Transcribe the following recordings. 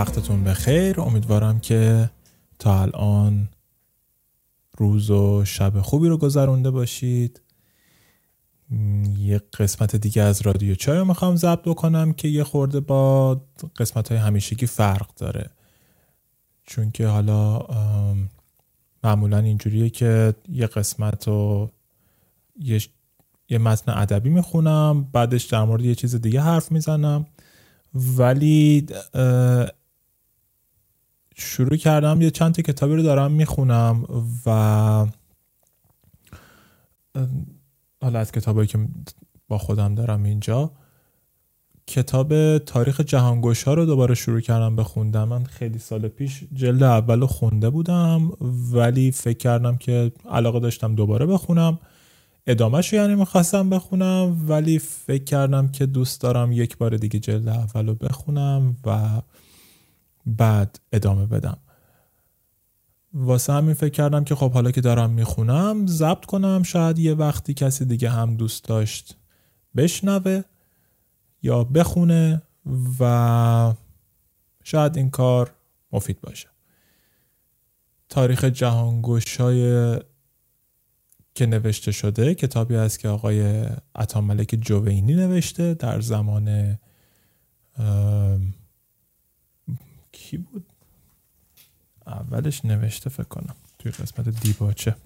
وقتتون بخیر. امیدوارم که تا الان روز و شب خوبی رو گذرونده باشید. یه قسمت دیگه از رادیو چای رو می‌خوام ضبط بکنم که یه خورده با قسمت های همیشگی فرق داره. چون که حالا معمولا اینجوریه که یه قسمت رو یه, یه متن ادبی می‌خونم بعدش در مورد یه چیز دیگه حرف می‌زنم. ولی شروع کردم یه چند تا کتابی رو دارم می‌خونم و حالا از کتابایی که با خودم دارم اینجا کتاب تاریخ جهانگوش ها رو دوباره شروع کردم بخوندم من خیلی سال پیش جلد اول خونده بودم ولی فکر کردم که علاقه داشتم دوباره بخونم. ادامهش یعنی می‌خواستم بخونم ولی فکر کردم که دوست دارم یک بار دیگه جلد اول رو بخونم و بعد ادامه بدم. واسه همین فکر کردم که خب حالا که دارم می‌خونم ضبط کنم شاید یه وقتی کسی دیگه هم دوست داشت بشنوه یا بخونه و شاید این کار مفید باشه. تاریخ جهانگوشای که نوشته شده کتابی است که آقای عطاملک جوینی نوشته در زمان کی بود؟ اولش نوشته فکر کنم. توی قسمت دیباچه.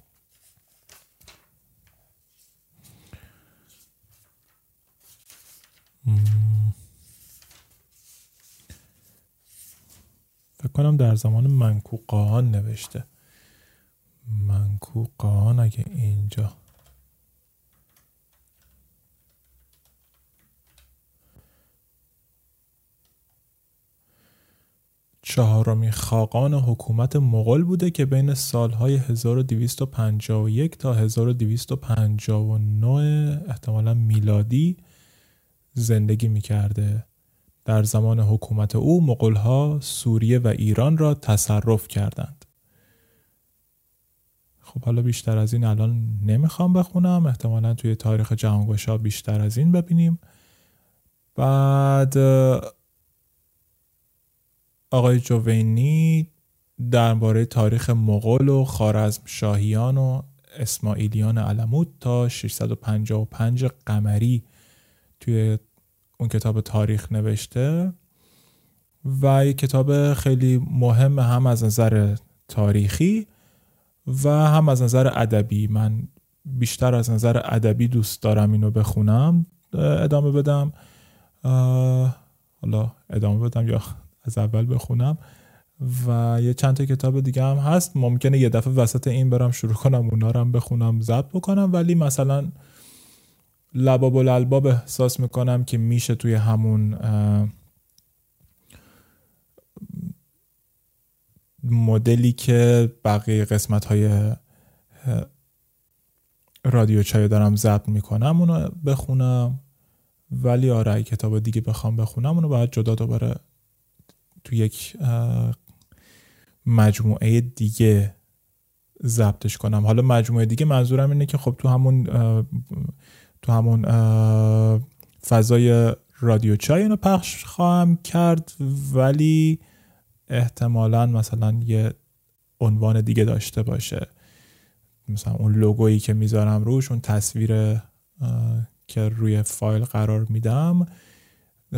فکر کنم در زمان منکوقان نوشته. منکوقان اگه اینجا چهارمین خاقان حکومت مغول بوده که بین سالهای 1251 تا 1259 احتمالا میلادی زندگی می‌کرده. در زمان حکومت او مغولها سوریه و ایران را تصرف کردند. خب حالا بیشتر از این الان نمی‌خوام بخونم. احتمالا توی تاریخ جهانگشا بیشتر از این ببینیم. بعد آقای جوینی درباره تاریخ مغول و خارزم شاهیان و اسماعیلیان علمود تا 655 قمری توی اون کتاب تاریخ نوشته و یک کتاب خیلی مهم هم از نظر تاریخی و هم از نظر ادبی. من بیشتر از نظر ادبی دوست دارم اینو بخونم. ادامه بدم. حالا ادامه بدم یا از اول بخونم. و یه چند تا کتاب دیگه هم هست. ممکنه یه دفعه وسط این برم شروع کنم اونا رو هم بخونم ضبط بکنم. ولی مثلا لباب الالباب احساس می‌کنم که میشه توی همون مدلی که بقیه قسمت های رادیو چای دارم ضبط می‌کنم اونو بخونم. ولی آره کتاب دیگه بخوام بخونم اونو باید جدا دوباره تو یک مجموعه دیگه ضبطش کنم. حالا مجموعه دیگه منظورم اینه که خب تو همون تو همون فضای رادیو چای اینو پخش خواهم کرد ولی احتمالا مثلا یه عنوان دیگه داشته باشه. مثلا اون لوگویی که می‌ذارم روش اون تصویر که روی فایل قرار میدم.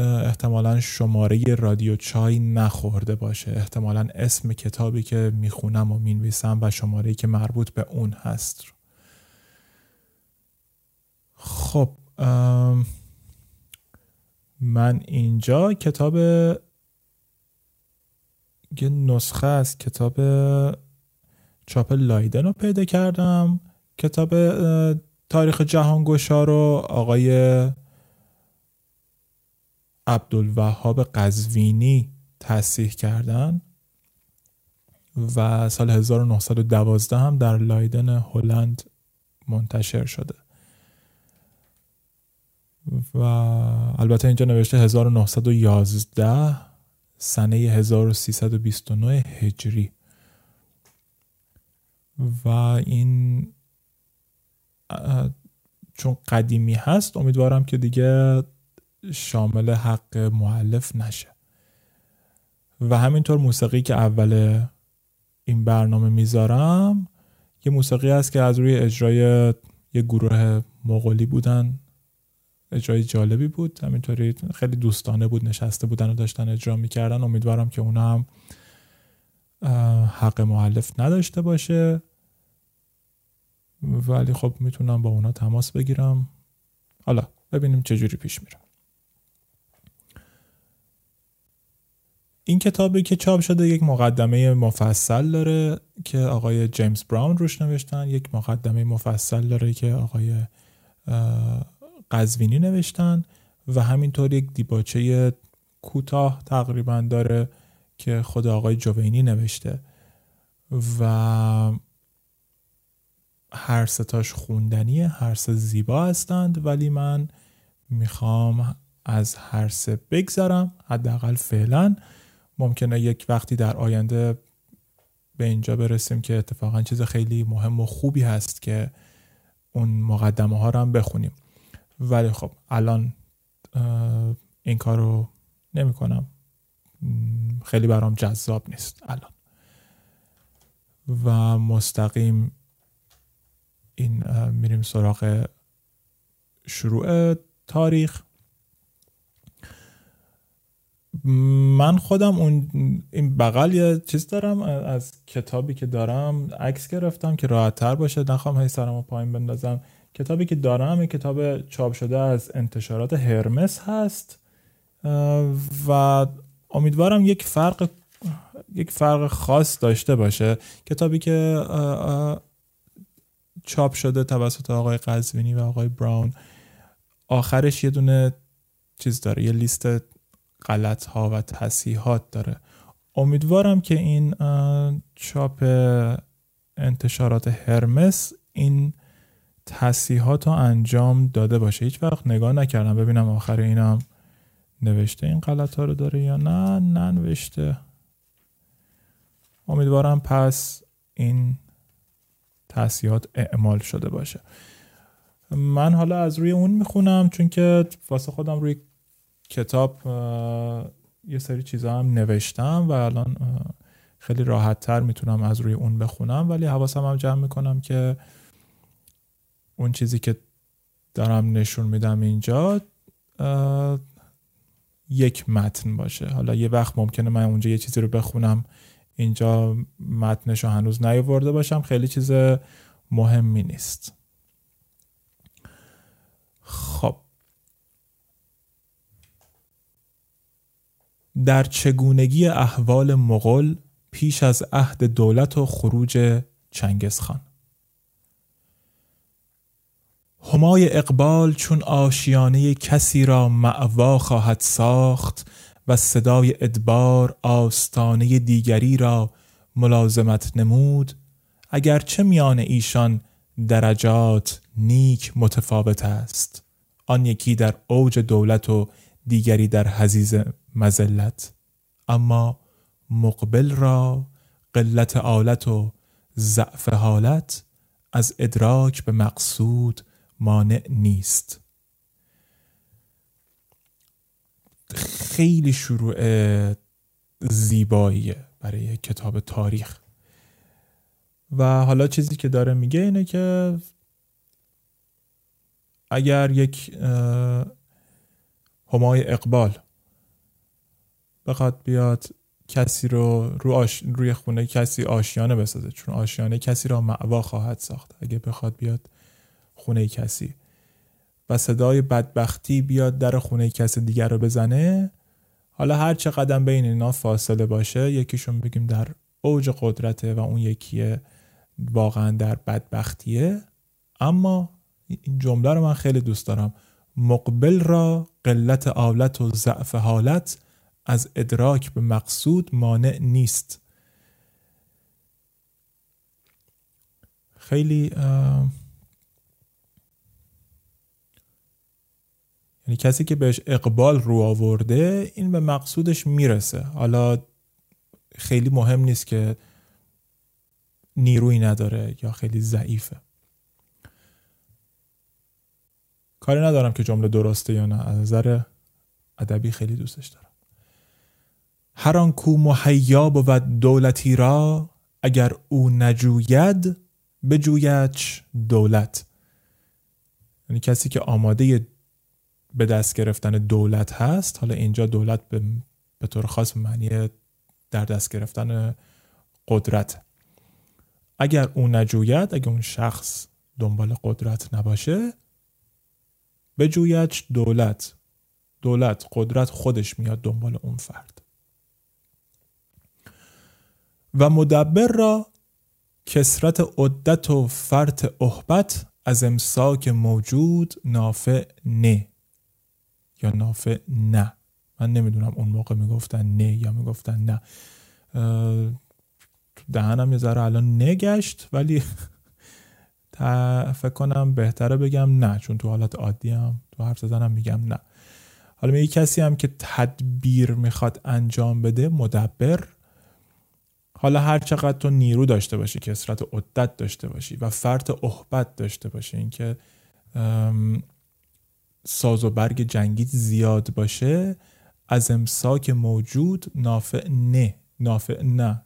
احتمالا شماره رادیو چای نخورده باشه. احتمالا اسم کتابی که می‌خونم و می‌نویسم و شماره که مربوط به اون هست. خب من اینجا کتاب یه نسخه از کتاب چاپ لایدن رو پیدا کردم. کتاب تاریخ جهانگشا رو آقای عبدالوهاب قزوینی تصحیح کردن و سال 1912 هم در لایدن هلند منتشر شده. و البته اینجا نوشته 1911 سنه 1329 هجری. و این چون قدیمی هست امیدوارم که دیگه شامل حق معلف نشه. و همینطور موسیقی که اول این برنامه می‌ذارم یه موسیقی هست که از روی اجرای یه گروه مغولی بودن اجرای جالبی بود. همینطوری خیلی دوستانه بود نشسته بودن و داشتن اجرا می‌کردن. امیدوارم که اونا هم حق معلف نداشته باشه. ولی خب می‌تونم با اونا تماس بگیرم. حالا ببینیم چجوری پیش میره این کتابی که چاپ شده یک مقدمه مفصل داره که آقای جیمز براون روش نوشتن یک مقدمه مفصل داره که آقای قزوینی نوشتن و همینطور یک دیباچه کوتاه تقریبا داره که خود آقای جوینی نوشته و هر ستاش خوندنیه هر سه زیبا هستند ولی من می‌خوام از هر سه بگذرم حداقل فعلا. ممکنه یک وقتی در آینده به اینجا برسیم که اتفاقا چیز خیلی مهم و خوبی هست که اون مقدمه ها رو هم بخونیم. ولی خب الان این کار رو نمی کنم. خیلی برام جذاب نیست الان. و مستقیم این میریم سراغ شروع تاریخ. من خودم اون این بغل یه چیز دارم از کتابی که دارم عکس گرفتم که راحت تر باشه نخوام هی سرمو پایین بندازم. کتابی که دارم این کتاب چاپ شده از انتشارات هرمس هست و امیدوارم یک فرق یک فرق خاص داشته باشه. کتابی که چاپ شده توسط آقای قزوینی و آقای براون آخرش یه دونه چیز داره یه لیست غلط ها و تصیحات داره. امیدوارم که این چاپ انتشارات هرمس این تصیحات رو انجام داده باشه. هیچ وقت نگاه نکردم. ببینم آخر اینم نوشته این غلط ها رو داره یا نه. ننوشته. امیدوارم پس این تصیحات اعمال شده باشه. من حالا از روی اون می‌خونم چون که واسه خودم روی کتاب یه سری چیزا هم نوشتم و الان خیلی راحت تر می‌تونم از روی اون بخونم. ولی حواسم هم جمع می‌کنم که اون چیزی که دارم نشون میدم اینجا یک متن باشه. حالا یه وقت ممکنه من اونجا یه چیزی رو بخونم اینجا متنش رو هنوز نیاورده باشم. خیلی چیز مهمی نیست. خب. در چگونگی احوال مغل پیش از عهد دولت و خروج چنگزخان همای اقبال چون آشیانه کسی را معوا خواهد ساخت و صدای ادبار آستانه دیگری را ملازمت نمود اگرچه میان ایشان درجات نیک متفاوت است. آن یکی در اوج دولت و دیگری در حزیز مزلت اما مقبل را قلت آلت و ضعف حالت از ادراک به مقصود مانع نیست. خیلی شروع زیباییه برای کتاب تاریخ. و حالا چیزی که داره میگه اینه که اگر یک همای اقبال بخواد بیاد کسی رو رو روی خونه کسی آشیانه بسازه. چون آشیانه کسی را معوا خواهد ساخت. اگه بخواد بیاد خونه کسی. و صدای بدبختی بیاد در خونه کسی دیگر رو بزنه. حالا هر چه قدم بین اینا فاصله باشه یکیشون بگیم در اوج قدرته و اون یکیه واقعا در بدبختیه. اما این جمله رو من خیلی دوست دارم. مقبل را قلت آلت و ضعف حالت از ادراک به مقصود مانع نیست. خیلی یعنی کسی که بهش اقبال رو آورده این به مقصودش می‌رسه. حالا خیلی مهم نیست که نیروی نداره یا خیلی ضعیفه. کاری ندارم که جمله درسته یا نه. از نظر ادبی خیلی دوستش دارم. هر آن کو مهیا بود دولتی را اگر او نجوید بجویچ دولت. یعنی کسی که آماده به دست گرفتن دولت هست حالا اینجا دولت به, به طور خاص معنی در دست گرفتن قدرت. اگر او نجوید اگر اون شخص دنبال قدرت نباشه بجویچ دولت. دولت قدرت خودش میاد دنبال اون فرد. و مدبر را کسرت عدت و فرط احبت از امساک موجود نافع نه یا نافع نه. من نمی‌دونم اون موقع می‌گفتن نه یا می‌گفتن نه. دهنم یه ذره الان نگشت ولی فکر کنم بهتره بگم نه چون تو حالت عادی هم تو حرف زدنم میگم نه. حالا میگه کسی هم که تدبیر می‌خواد انجام بده مدبر حالا هر چقدر تو نیرو داشته باشی کسرت عدت داشته باشی و فرط احبت داشته باشی اینکه ساز و برگ جنگی زیاد باشه از امساک موجود نافع نه. نافع نه.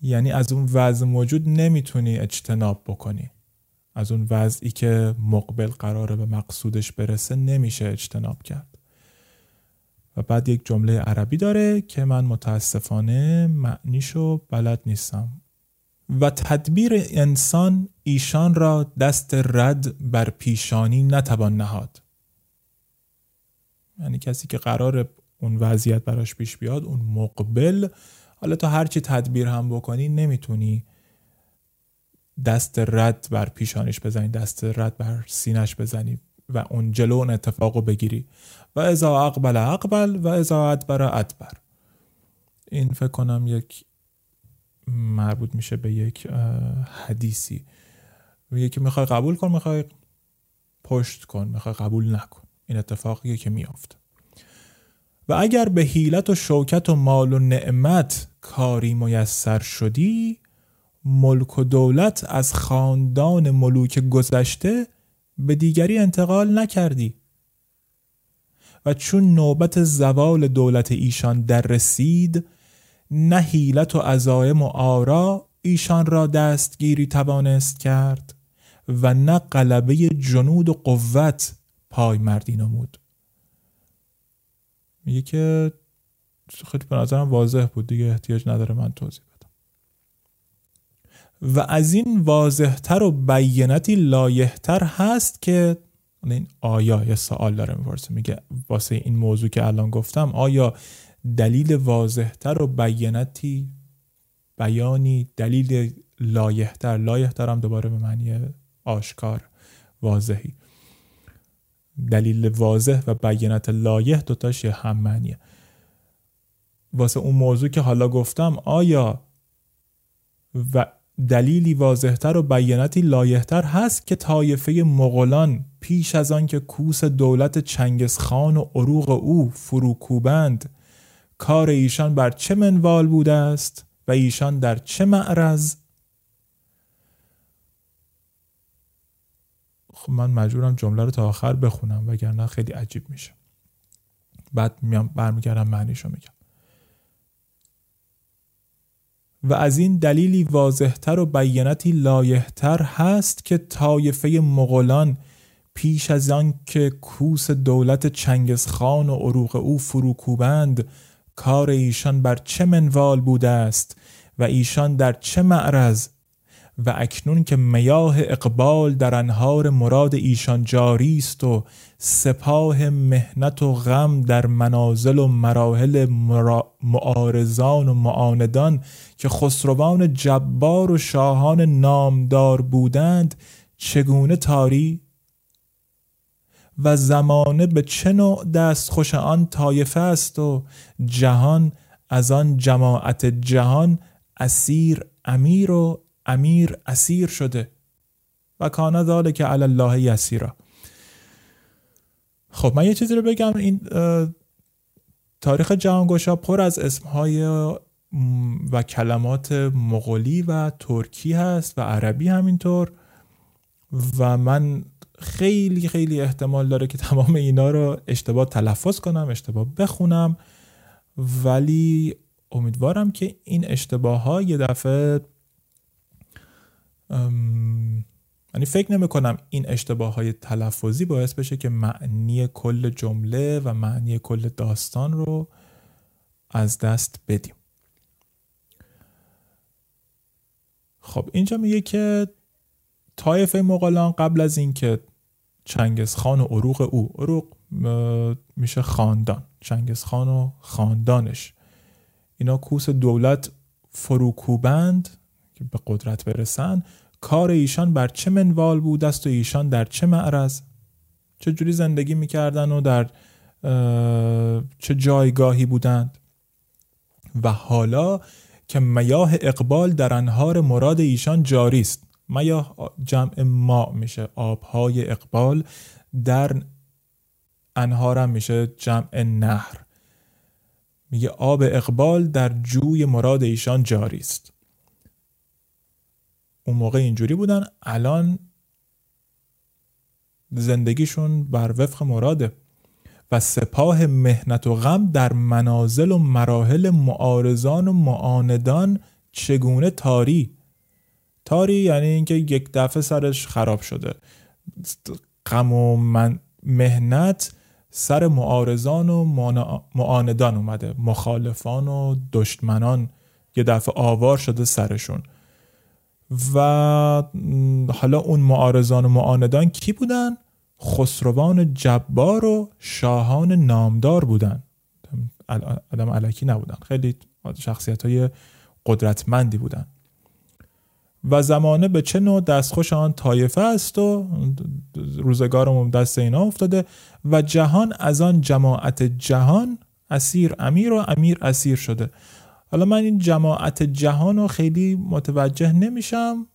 یعنی از اون وضع موجود نمی‌تونی اجتناب بکنی. از اون وضعی که مقبل قراره به مقصودش برسه نمیشه اجتناب کرد. و بعد یک جمله عربی داره که من متاسفانه معنیشو بلد نیستم. و تدبیر انسان ایشان را دست رد بر پیشانی نتوان نهاد. یعنی کسی که قرار اون وضعیت براش پیش بیاد اون مقبل حالا تو هرچی تدبیر هم بکنی نمی‌تونی دست رد بر پیشانش بزنی دست رد بر سینش بزنی و اون جلو اون اتفاقو بگیری. و ازا اقبل اقبل و ازا ادبر ادبر. این فکر کنم یک مربوط میشه به یک حدیثی. میگه که می‌خوای قبول کن می‌خوای پشت کن می‌خوای قبول نکن. این اتفاقیه که میافته و اگر به حیلت و شوکت و مال و نعمت کاری میسر شدی ملک و دولت از خاندان ملوک گذشته به دیگری انتقال نکردی. و چون نوبت زوال دولت ایشان در رسید نه حیلت و عزایم و آرا ایشان را دستگیری توانست کرد و نه قلبه جنود و قوت پای مردی نمود. میگه که خیلی به نظرم واضح بود دیگه احتیاج نداره من توضیح بدم. و از این واضحتر و بینتی لایحتر هست که این آیا یه سوال داره می‌پرسه. میگه واسه این موضوع که الان گفتم آیا دلیل واضحتر و بینتی بیانی دلیل لایحتر؟ لایحتر هم دوباره به معنی آشکار واضحی. دلیل واضح و بیانت لایح دوتاش یه هم معنیه. واسه اون موضوع که حالا گفتم آیا و دلیلی واضحتر و بیانتی لایحتر هست که طایفه مغولان پیش از آن که کوس دولت چنگسخان و عروق او فروکوبند کار ایشان بر چه منوال بوده است و ایشان در چه معرض؟ خب من مجبورم جمله رو تا آخر بخونم وگرنه خیلی عجیب میشه. بعد میام برمیگردم معنیشو میگم. و از این دلیلی واضحتر و بیانتی لایحتر هست که طایفه مغولان پیش از آن که کوس دولت چنگزخان و عروق او فروکوبند کار ایشان بر چه منوال بوده است و ایشان در چه معرض و اکنون که میاه اقبال در انهار مراد ایشان جاری است و سپاه مهنت و غم در منازل و مراحل معارضان و معاندان که خسروان جبار و شاهان نامدار بودند چگونه تاری؟ و زمانه به چه نوع دست خوش آن طایفه است و جهان از آن جماعت جهان اسیر امیر و امیر اسیر شده و کانه ذالک علی الله یسیرا. خب من یه چیزی رو بگم این تاریخ جهانگشا پر از اسمهای و کلمات مغولی و ترکی هست و عربی همینطور و من خیلی خیلی احتمال داره که تمام اینا رو اشتباه تلفظ کنم اشتباه بخونم. ولی امیدوارم که این اشتباه ها یه دفعه یعنی فکر نمی کنم این اشتباه های تلفظی باعث بشه که معنی کل جمله و معنی کل داستان رو از دست بدیم. خب اینجا میگه که طایفه مغولان قبل از اینکه چنگزخان و عروق او عروق میشه خاندان. چنگزخان و خاندانش. اینا کوس دولت فروکوبند که به قدرت برسن. کار ایشان بر چه منوال بود است و ایشان در چه معرض؟ چه جوری زندگی می‌کردن و در چه جایگاهی بودند؟ و حالا که میاه اقبال در انهار مراد ایشان جاری است میاه جمع ما میشه آبهای اقبال در انهارم میشه جمع نهر. میگه آب اقبال در جوی مراد ایشان جاری است اون موقع اینجوری بودن الان زندگیشون بر وفق مراده و سپاه مهنت و غم در منازل و مراحل معارضان و معاندان چگونه تاری؟ تاری یعنی اینکه یک دفعه سرش خراب شده. غم و من مهنت سر معارضان و معاندان اومده. مخالفان و دشمنان. یه دفعه آوار شده سرشون. و حالا اون معارضان و معاندان کی بودن؟ خسروان جبار و شاهان نامدار بودن. آدم علکی نبودن. خیلی شخصیت های قدرتمندی بودن. و زمانه به چه نوع دستخوش آن طایفه است و روزگارمون دست اینا افتاده و جهان از آن جماعت جهان اسیر امیر و امیر اسیر شده. حالا من این جماعت جهان رو خیلی متوجه نمیشم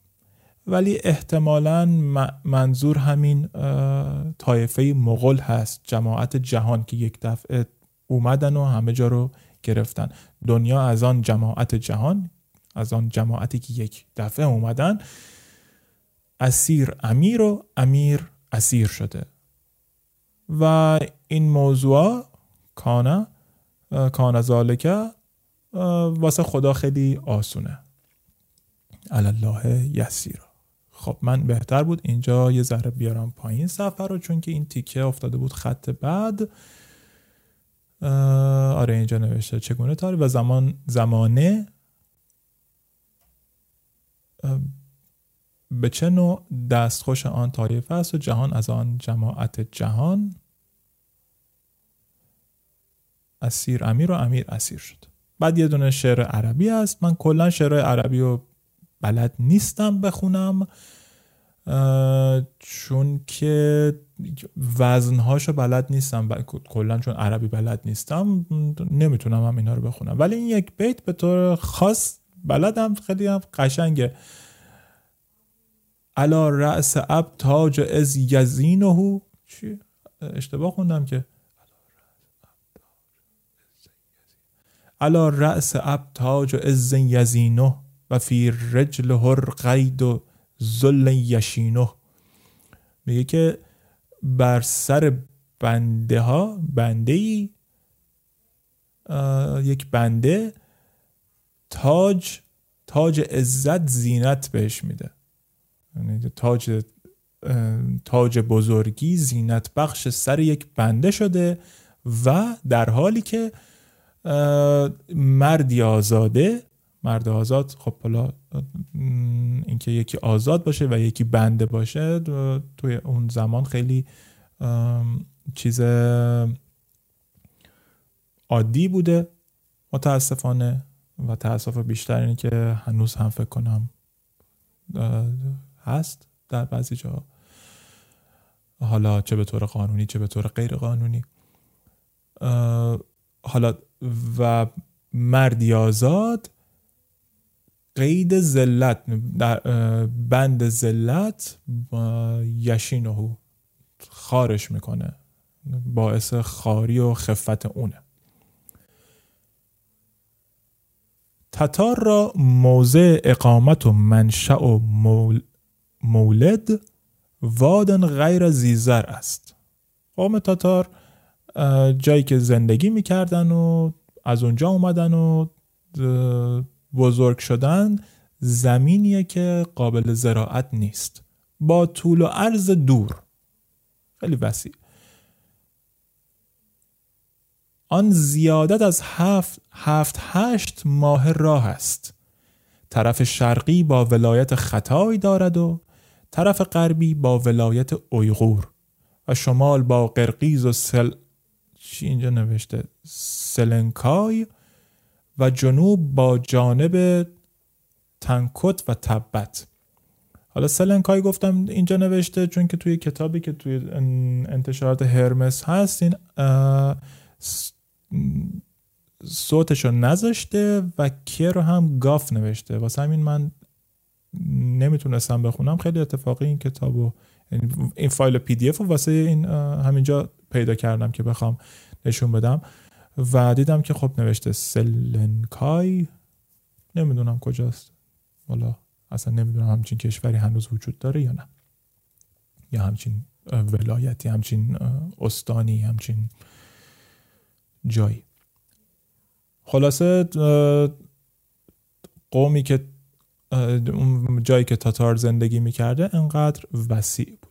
ولی احتمالا منظور همین طایفه مغل هست جماعت جهان که یک دفعه اومدن و همه جا رو گرفتن. دنیا از آن جماعت جهان از آن جماعتی که یک دفعه اومدن اسیر امیر و امیر اسیر شده. و این موضوع کانه کانه ذالکه واسه خدا خیلی آسونه. الله یسیر خب من بهتر بود اینجا یه ذره بیارم پایین سفر رو چون که این تیکه افتاده بود خط بعد. آره اینجا نوشته چگونه تاری و زمان زمانه. به چه نوع دستخوش آن طایفه است و جهان از آن جماعت جهان؟ اسیر امیر و امیر اسیر شد. بعد یه دونه شعر عربی هست. من کلا شعر عربی رو بلد نیستم بخونم چون که وزنهاشو بلد نیستم کلا چون عربی بلد نیستم نمی‌تونم هم اینا رو بخونم. ولی این یک بیت به طور خاص بلدم خیلی هم قشنگه. علا رأس اب تاج از یزینه چی؟ اشتباه خوندم که. علا رأس اب تاج از یزینه و فی رجل هر قید و زل یشینه. میگه که بر سر بنده ها بنده ای یک بنده تاج تاج عزت زینت بهش میده. یعنی تاج تاج بزرگی زینت بخش سر یک بنده شده و در حالی که مردی آزاده؟ مرد آزاد خب حالا اینکه یکی آزاد باشه و یکی بنده باشه توی اون زمان خیلی چیز عادی بوده. متاسفانه و تاسف بیشتر اینه که هنوز هم فکر کنم هست در بعضی جا. حالا چه به طور قانونی چه به طور غیر قانونی حالا و مردی آزاد قید ذلت در بند ذلت یشینهو خارش می‌کنه باعث خاری و خفت اونه. تتار را موضع اقامت و منشأ و مولد وادن غیر زیزر است. قوم تاتار جایی که زندگی می‌کردن و از اونجا اومدن و بزرگ شدن زمینیه که قابل زراعت نیست. با طول و عرض دور. خیلی وسیع. آن زیادت از هفت, هفت هشت ماه راه است. طرف شرقی با ولایت خطای دارد و طرف غربی با ولایت اویغور و شمال با قرقیز و سل چی اینجا نوشته؟ سلنکای و جنوب با جانب تنکت و تبت. حالا سلنکای گفتم اینجا نوشته چون که توی کتابی که توی انتشارات هرمس هست این صوتش رو نذاشته و ک رو هم گاف نوشته. واسه همین من نمی‌تونستم بخونم. خیلی اتفاقی این کتاب و این فایل PDF واسه این همینجا پیدا کردم که بخوام نشون بدم. و دیدم که خب نوشته سلنکای نمی‌دونم کجاست. والا اصلا نمی‌دونم همچین کشوری هنوز وجود داره یا نه. یا همچین ولایتی همچین استانی همچین جایی. خلاصه قومی که جایی که تاتار زندگی می‌کرده انقدر وسیع بود.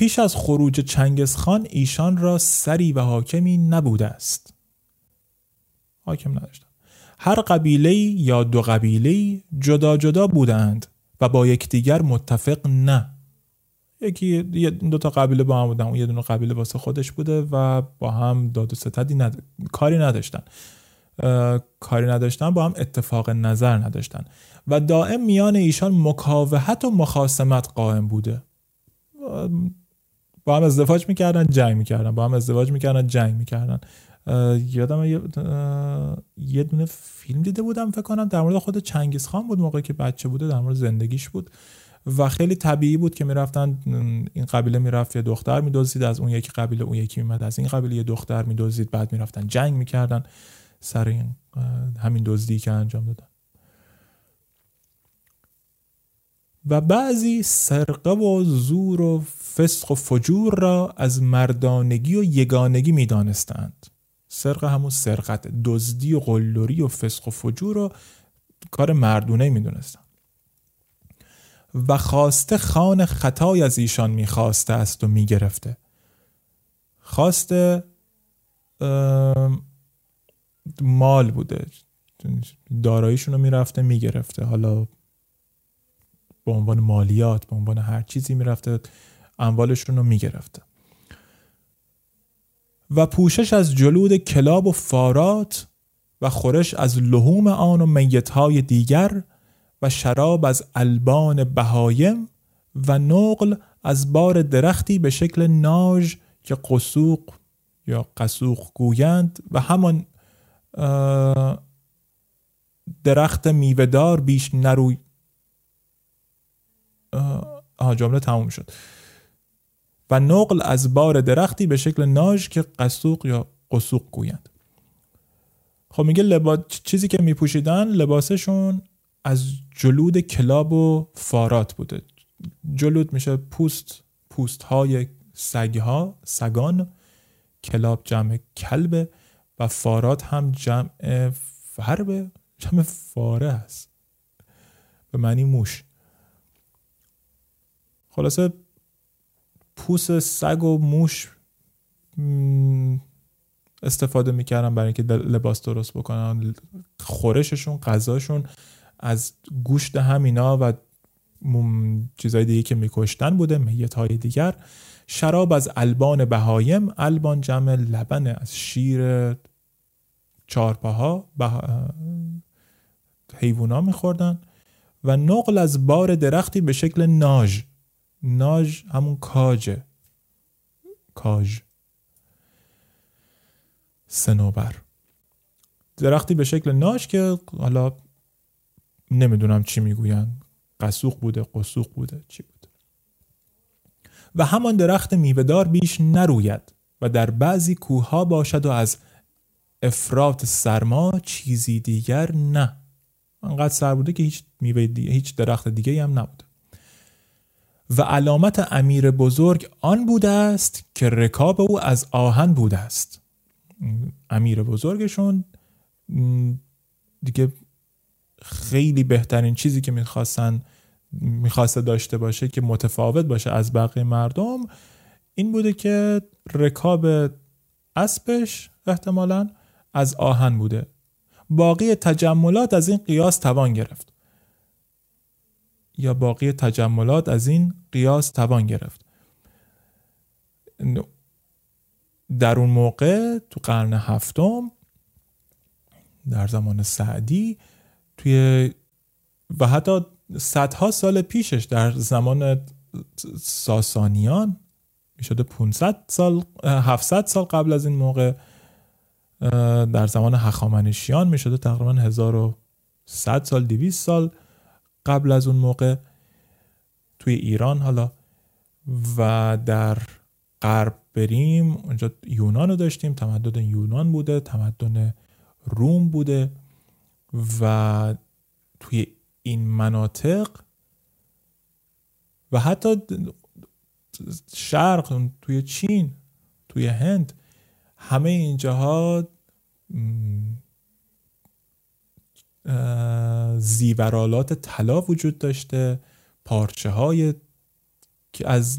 پیش از خروج چنگزخان ایشان را سری و حاکمی نبوده است. حاکم نداشتن هر قبیله یا دو قبیله جدا جدا بودند و با یکدیگر متفق نه. یکی دو تا قبیله با هم بودن اون یه دونه قبیله واسه خودش بوده و با هم داد و ستدی ند... کاری نداشتن. کاری نداشتن با هم اتفاق نظر نداشتن. و دائم میان ایشان مکاوهت و مخاسمت قائم بوده. با هم ازدواج می‌کردن جنگ می‌کردن. با هم ازدواج می‌کردن جنگ می‌کردن. یادم یه دونه فیلم دیده بودم فکر کنم در مورد خود چنگیز خان بود موقعی که بچه بوده در مورد زندگیش بود. و خیلی طبیعی بود که می‌رفتن این قبیله می‌رفت یه دختر میدوزید از اون یکی قبیله اون یکی میمد از این قبیله یه دختر میدوزید بعد می‌رفتن جنگ می‌کردن. سر این همین دزدی که انجام دادن. و بعضی سرقه و زور و فسق و فجور را از مردانگی و یگانگی می‌دانستند. سرقه همون سرقت دزدی و قلدری و فسق و فجور رو کار مردونه می‌دونستند. و خواسته خان خطای از ایشان می‌خواسته است و می‌گرفته. خواسته مال بوده. داراییشون رو می‌رفته می‌گرفته. حالا به عنوان مالیات به عنوان هر چیزی می‌رفته اموالشون رو می‌گرفته. و پوشش از جلود کلاب و فارات و خورش از لحوم آن و میتهای دیگر و شراب از البان بهایم و نقل از بار درختی به شکل ناج که قسوق یا قسوق گویند و همان درخت میوهدار بیش نروی آها جمله تموم شد. و نقل از بار درختی به شکل ناج که قسوق یا قسوق گویند. خب میگه لباس چیزی که میپوشیدن لباسشون از جلود کلاب و فارات بوده. جلود میشه پوست پوست های سگ ها سگان کلاب جمع کلبه و فارات هم جمع فربه جمع فاره است. به معنی موش. خلاصه پوست سگ و موش استفاده می‌کردن برای اینکه لباس درست بکنن خورششون غذاشون از گوشت همینا و چیزهای دیگه که میکشتن بوده میت های دیگر. شراب از البان بهایم. البان جمع لبن از شیر چارپاها بها... حیوونا میخوردن. و نقل از بار درختی به شکل ناج ناج همون کاجه کاج سنوبر درختی به شکل ناج که حالا نمی‌دونم چی می‌گوین. قسوق بوده قسوق بوده چی بود و همان درخت میوهدار بیش نروید و در بعضی کوه باشد و از افراط سرما چیزی دیگر نه. انقدر سر بوده که هیچ میوه هیچ درخت دیگه هم نبوده. و علامت امیر بزرگ آن بوده است که رکاب او از آهن بوده است امیر بزرگشون دیگه خیلی بهترین چیزی که می‌خواستن می‌خواسته داشته باشه که متفاوت باشه از بقیه مردم این بوده که رکاب اسبش احتمالا از آهن بوده. باقی تجملات از این قیاس توان گرفت. یا باقی تجملات از این قیاس توان گرفت. در اون موقع تو قرن هفتم در زمان سعدی توی و حتی صدها سال پیشش در زمان ساسانیان می‌شده 500 سال 700 سال قبل از این موقع در زمان هخامنشیان می‌شده تقریبا 1100 سال 200 سال قبل از اون موقع توی ایران حالا و در غرب بریم. اونجا یونان رو داشتیم. تمدن یونان بوده تمدن روم بوده و توی این مناطق و حتی شرق توی چین توی هند همه اینجاها زیورالات طلا وجود داشته پارچه های که از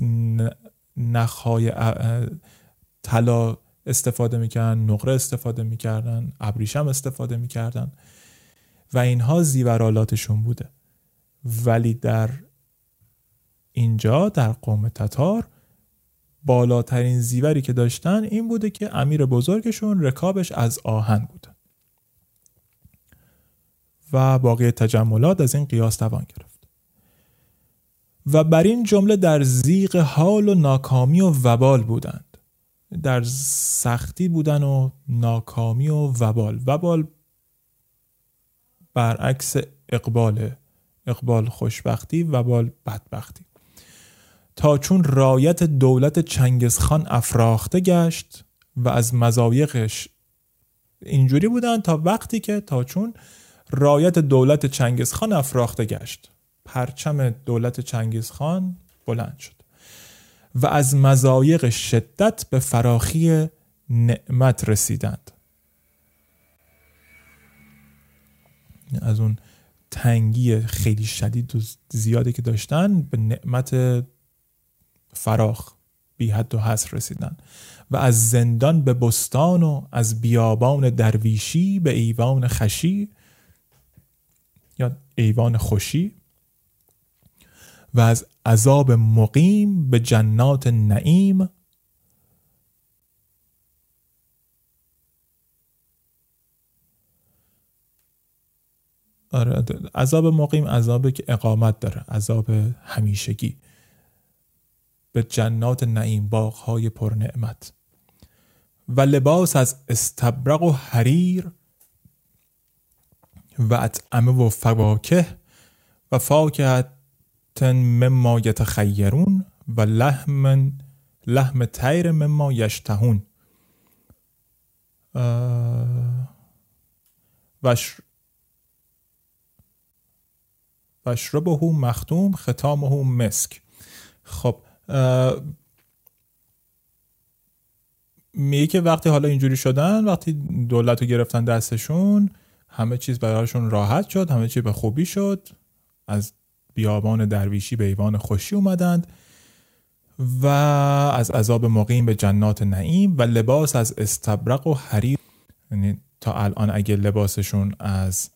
نخهای طلا استفاده می‌کردن نقره استفاده می‌کردن ابریشم استفاده می‌کردن و اینها زیورالاتشون بوده. ولی در اینجا در قوم تتار بالاترین زیوری که داشتن این بوده که امیر بزرگشون رکابش از آهن بوده و باقی تجملات از این قیاس توان گرفت. و بر این جمله در زیق حال و ناکامی و وبال بودند. در سختی بودن و ناکامی و وبال. وبال برعکس اقبال اقبال خوشبختی وبال بدبختی. تا چون رایت دولت چنگزخان افراخته گشت و از مزایقش اینجوری بودن تا وقتی که تا چون رایت دولت چنگزخان افراخته گشت. پرچم دولت چنگزخان بلند شد و از مزایق شدت به فراخی نعمت رسیدند. از اون تنگی خیلی شدید و زیادی که داشتن به نعمت فراخ بی حد و حصر رسیدن و از زندان به بستان و از بیابان درویشی به ایوان خشی ایوان خوشی و از عذاب مقیم به جنات نعیم آره عذاب مقیم عذابی که اقامت داره عذاب همیشگی به جنات نعیم باغهای پر نعمت و لباس از استبرق و حریر و اطعمه و فواکه و فاکهت مما یتخیرون و لحم لحم تیر مما یشتهون. وشربه مختوم ختامه مسک. خب میگه که وقتی حالا اینجوری شدن وقتی دولت رو گرفتن دستشون همه چیز برایشون راحت شد همه چیز به خوبی شد. از بیابان درویشی به ایوان خوشی اومدند و از عذاب مقیم به جنات نعیم و لباس از استبرق و حریر. یعنی تا الان اگه لباسشون از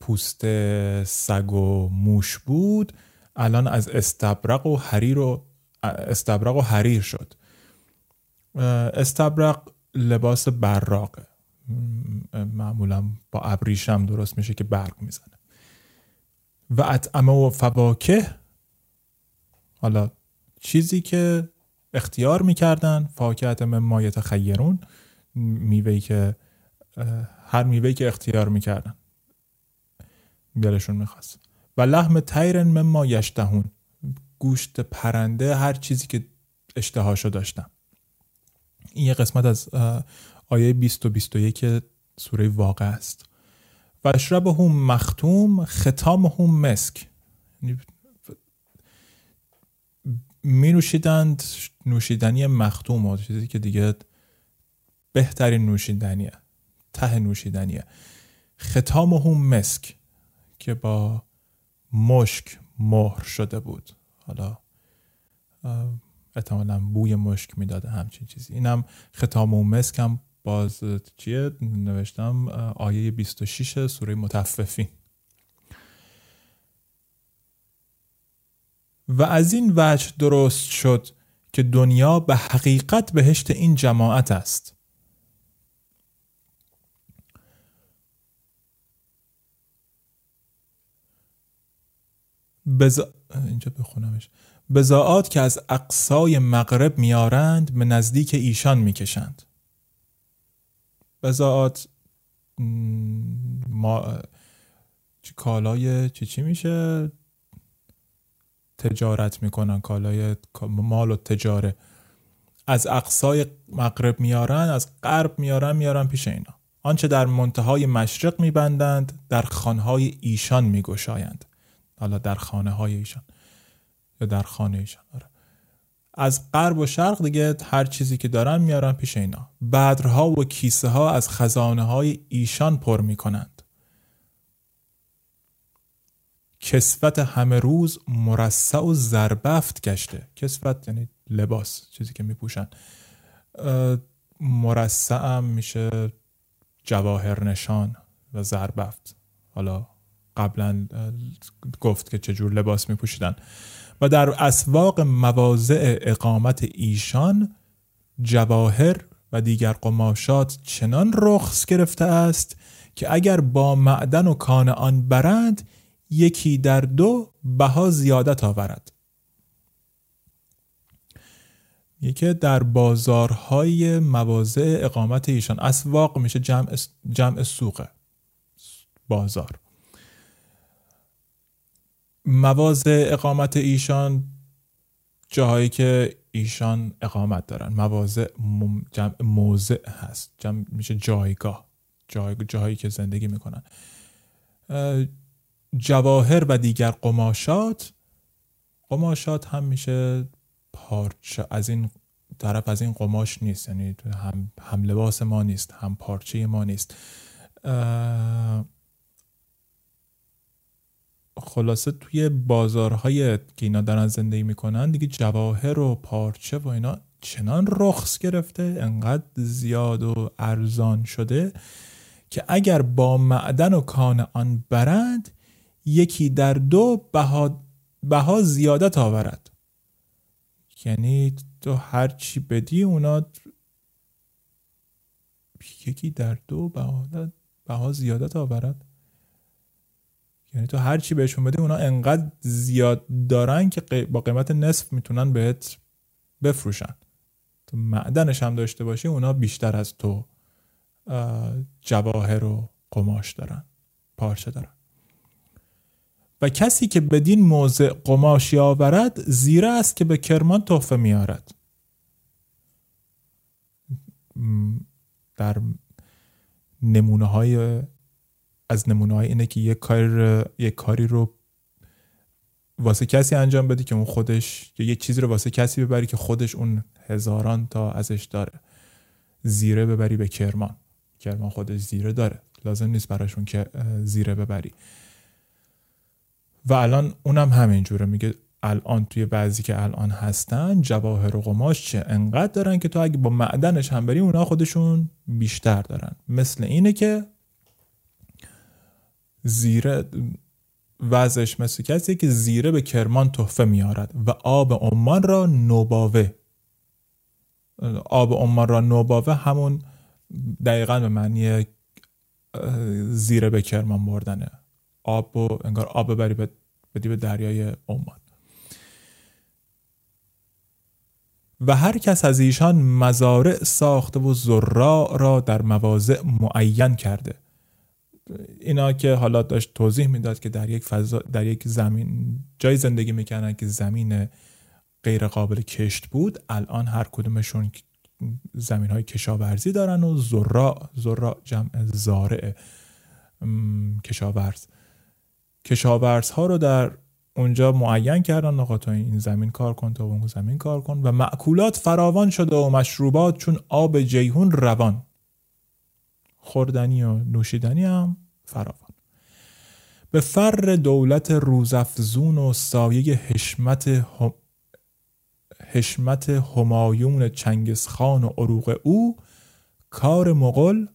پوست سگ و موش بود الان از استبرق و حریر و استبرق و حریر شد. استبرق لباس براقه معمولا با ابریشم درست میشه که برق می‌زنه. و اطعمه و فواکه حالا چیزی که اختیار می‌کردن فاکهت مما یتخیرون میوهی که هر میوهی که اختیار می‌کردن. دلشون می‌خواست. و لحم تیرن مما یشتهون گوشت پرنده هر چیزی که اشتهاشو داشتم این یه قسمت از آیه 20 و 21 سوره واقع است. و اشرب هم مختوم ختام هم مسک. یعنی می نوشیدند نوشیدنی مختوم چیزی که دیگه بهترین نوشیدنیه ته نوشیدنیه. ختام هم مسک که با مشک مهر شده بود. حالا احتمالا بوی مشک می‌داده همچین چیزی. اینم ختام و مسک هم باز چیه؟ نوشتم آیه 26 سوره متففین و از این وجه درست شد که دنیا به حقیقت بهشت این جماعت است. بزا... اینجا بخونمش. بزاعات که از اقصای مغرب میارند به نزدیک ایشان می‌کشند. بزاعات ما کالای چی چی میشه؟ تجارت می‌کنن کالای مال و تجاره. از اقصای مغرب میارن از غرب میارن میارن پیش اینا. آنچه در منتهای مشرق میبندند در خانهای ایشان میگشایند. حالا در خانه های ایشان یا در خانه ایشان آره. از غرب و شرق دیگه هر چیزی که دارن میارن پیش اینا. بدرها و کیسه ها از خزانه های ایشان پر می‌کنند. کسوت همه روز مرصع و زربفت گشته. کسوت یعنی لباس چیزی که میپوشن. مرصع هم میشه جواهر نشان و زربفت. حالا قبلا گفت که چجور لباس میپوشیدن. و در اسواق مواضع اقامت ایشان جواهر و دیگر قماشات چنان رخص گرفته است که اگر با معدن و کان آن برند یکی در دو بها زیادت آورد. یکی در بازارهای مواضع اقامت ایشان اسواق میشه جمع, جمع سوقه بازار. مواضع اقامت ایشان جاهایی که ایشان اقامت دارن. مواضع جمع موضع هست. جمع میشه جایگاه. جای جاهایی که زندگی می‌کنن. جواهر و دیگر قماشات. قماشات هم میشه پارچه. از این طرف از این قماش نیست. یعنی هم, هم لباس ما نیست هم پارچه ما نیست. خلاصه توی بازارهای که اینا دارن زندگی می‌کنن دیگه جواهر و پارچه و اینا چنان رخص گرفته انقدر زیاد و ارزان شده که اگر با معدن و کان آن برند یکی در دو بها, بها زیادت آورد. یعنی تو هر چی بدی اونا یکی در دو بها, بها زیادت آورد. یعنی تو هر چی بهشون بدی اونا انقدر زیاد دارن که با قیمت نصف می‌تونن بهت بفروشن. تو معدنش هم داشته باشی اونا بیشتر از تو جواهر و قماش دارن پارچه دارن. و کسی که بدین موضع قماشی آورد زیره است که به کرمان تحفه میارد. در نمونه های از نمونه های اینه که یک کار یک کاری رو واسه کسی انجام بدی که اون خودش یا یه چیزی رو واسه کسی ببری که خودش اون هزاران تا ازش داره. زیره ببری به کرمان. کرمان خودش زیره داره. لازم نیست براشون که زیره ببری. و الان اونم همینجوره. میگه الان توی بعضی که الان هستن جواهر و قماش چه؟ انقدر دارن که تو اگه با معدنش هم بری اونا خودشون بیشتر دارن. مثل اینه که زیره وضعش مثل کسی که زیره به کرمان تحفه میارد و آب عمان را نوباوه. آب عمان را نوباوه همون دقیقا به معنی زیره به کرمان بردنه آب و انگار آب ببری بدی به دریای عمان. و هر کس از ایشان مزارع ساخته و زرا را در مواضع معین کرده. اینا که حالا داشت توضیح می‌داد که در یک فضا در یک زمین جای زندگی می‌کنن که زمین غیر قابل کشت بود الان هر کدومشون زمین های کشاورزی دارن و زرا زرا جمع زارع کشاورز. کشاورزها رو در اونجا معین کردن تو این زمین کار کن تو اون زمین کار کن و معکولات فراوان شده و مشروبات چون آب جیهون روان. خوردنی و نوشیدنی هم فراوان. به فر دولت روزافزون و سایه حشمت هم... حشمت همایون چنگسخان و عروق او کار مغل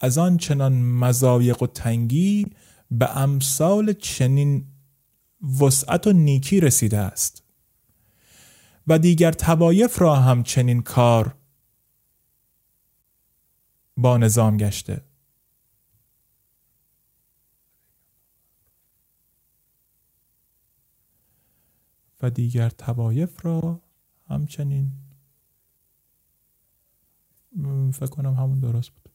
از آن چنان مزایق و تنگی به امثال چنین وسعت و نیکی رسیده است. و دیگر تبایف را هم چنین کار با نظام گشته. و دیگر توایف را همچنین فکر کنم همون درست بود.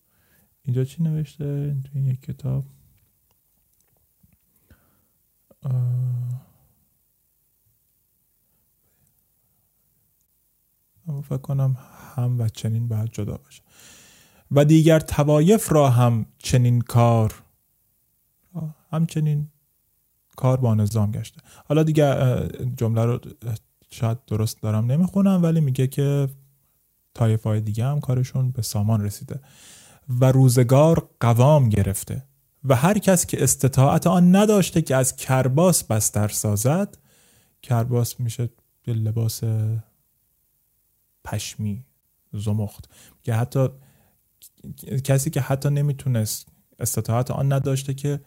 اینجا چی نوشته؟ تو این یک کتاب. فکر کنم هم و چنین باید جدا باشه. و دیگر توایف را هم چنین کار همچنین کار با نظام گشته. حالا دیگه جمله رو شاید درست دارم نمی‌خونم ولی میگه که تایف های دیگه هم کارشون به سامان رسیده و روزگار قوام گرفته و هر کس که استطاعت آن نداشته که از کرباس بستر سازد کرباس میشه لباس پشمی زمخت. که حتی کسی که حتی نمی‌تونست استطاعت آن نداشته که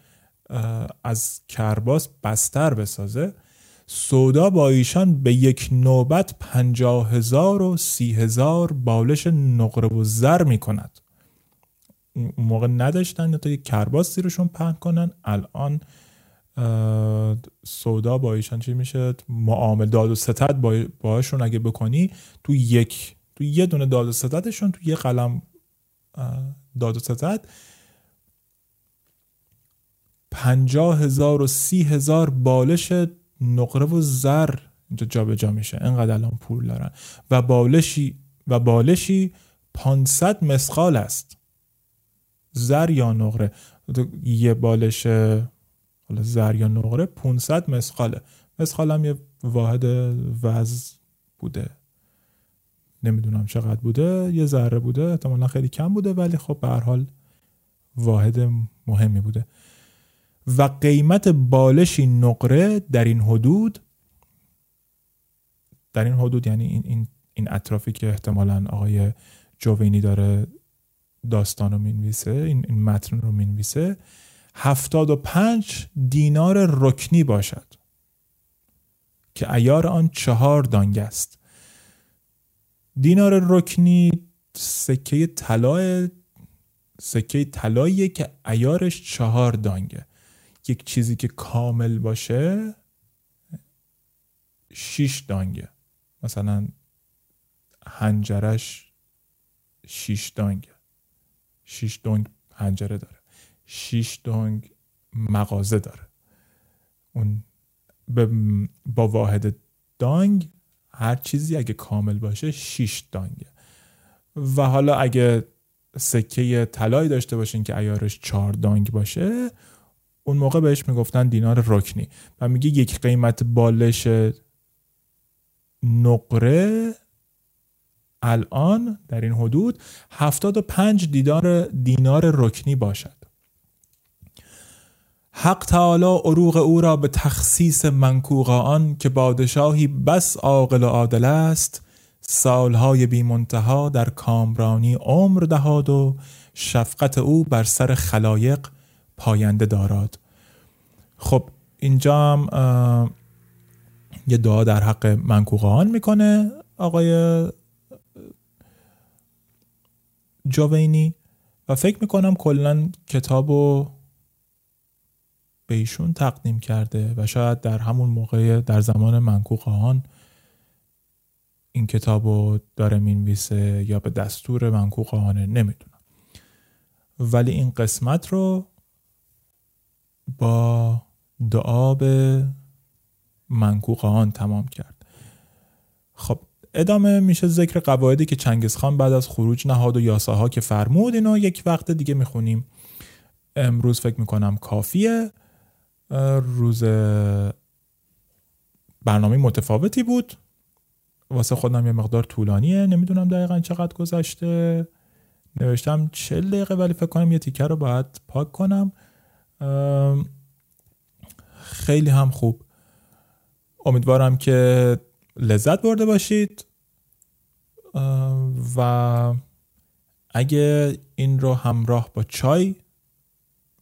از کرباس بستر بسازه سودا با ایشان به یک نوبت پنجاه هزار و سی هزار بالش نقره و زر می کند موقع نداشتن تا یک کرباس زیرشون پهن کنن. الان سودا با ایشان چی میشه؟ معامل داد و ستد باشون اگه بکنی تو یک تو یه دونه داد و ستدشون تو یه قلم داد و ستد پنجاه هزار و سی هزار بالش نقره و زر اینجا جابجا جا میشه. انقدر الان پول دارن. و بالشی و بالشی 500 مسقال است. زر یا نقره؟ یه بالش حالا زر یا نقره 500 مسقاله. مسقال هم یه واحد وز بوده. نمی‌دونم چقدر بوده یه ذره بوده احتمالا خیلی کم بوده ولی خب به هر حال واحد مهمی بوده. و قیمت بالشی نقره در این حدود در این حدود یعنی این, این, این اطرافی که احتمالا آقای جوینی داره داستان رو می‌نویسه این, این متن رو می‌نویسه هفتاد و پنج دینار رکنی باشد که ایار آن چهار دانگ است. دینار رکنی سکه طلا سکه طلاییه که ایارش چهار دانگه. یک چیزی که کامل باشه شیش دانگه. مثلا هنجرش شیش دانگه. شیش دانگ هنجره داره. شیش دانگ مغازه داره. اون با واحد دانگ هر چیزی اگه کامل باشه شیش دانگه. و حالا اگه سکه طلایی داشته باشین که ایارش چهار دانگ باشه اون موقع بهش می‌گفتن دینار رکنی. و میگه یک قیمت بالش نقره الان در این حدود 75 دیدار دینار رکنی باشد. حق تعالی عروق او را به تخصیص منکوغ آن که پادشاهی بس عاقل و عادل است سالهای بی منتها در کامرانی عمر دهاد و شفقت او بر سر خلایق پاینده داراد. خب اینجا هم یه دعا در حق منکوقان می‌کنه آقای جاوینی و فکر می‌کنم کلا کتاب رو به ایشون تقدیم کرده و شاید در همون موقع در زمان منکوقان این کتاب رو داره می‌نویسه یا به دستور منکوقانه نمی‌دونم. ولی این قسمت رو با دعا به منکوقان تمام کرد. خب ادامه میشه ذکر قواعدی که چنگزخان بعد از خروج نهاد و یاساها که فرمود اینو یک وقت دیگه می‌خونیم. امروز فکر می‌کنم کافیه. روز برنامه متفاوتی بود. واسه خودم یه مقدار طولانیه. نمی‌دونم دقیقا چقدر گذشته. نوشتم چه دقیقه ولی فکر کنم یه تیکه رو باید پاک کنم. خیلی هم خوب. امیدوارم که لذت برده باشید. و اگه این رو همراه با چای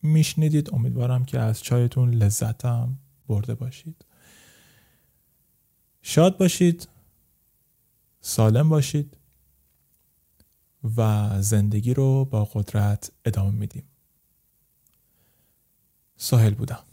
میشنیدید. امیدوارم که از چایتون لذت هم برده باشید. شاد باشید سالم باشید و زندگی رو با قدرت ادامه میدیم. ساحل بودم.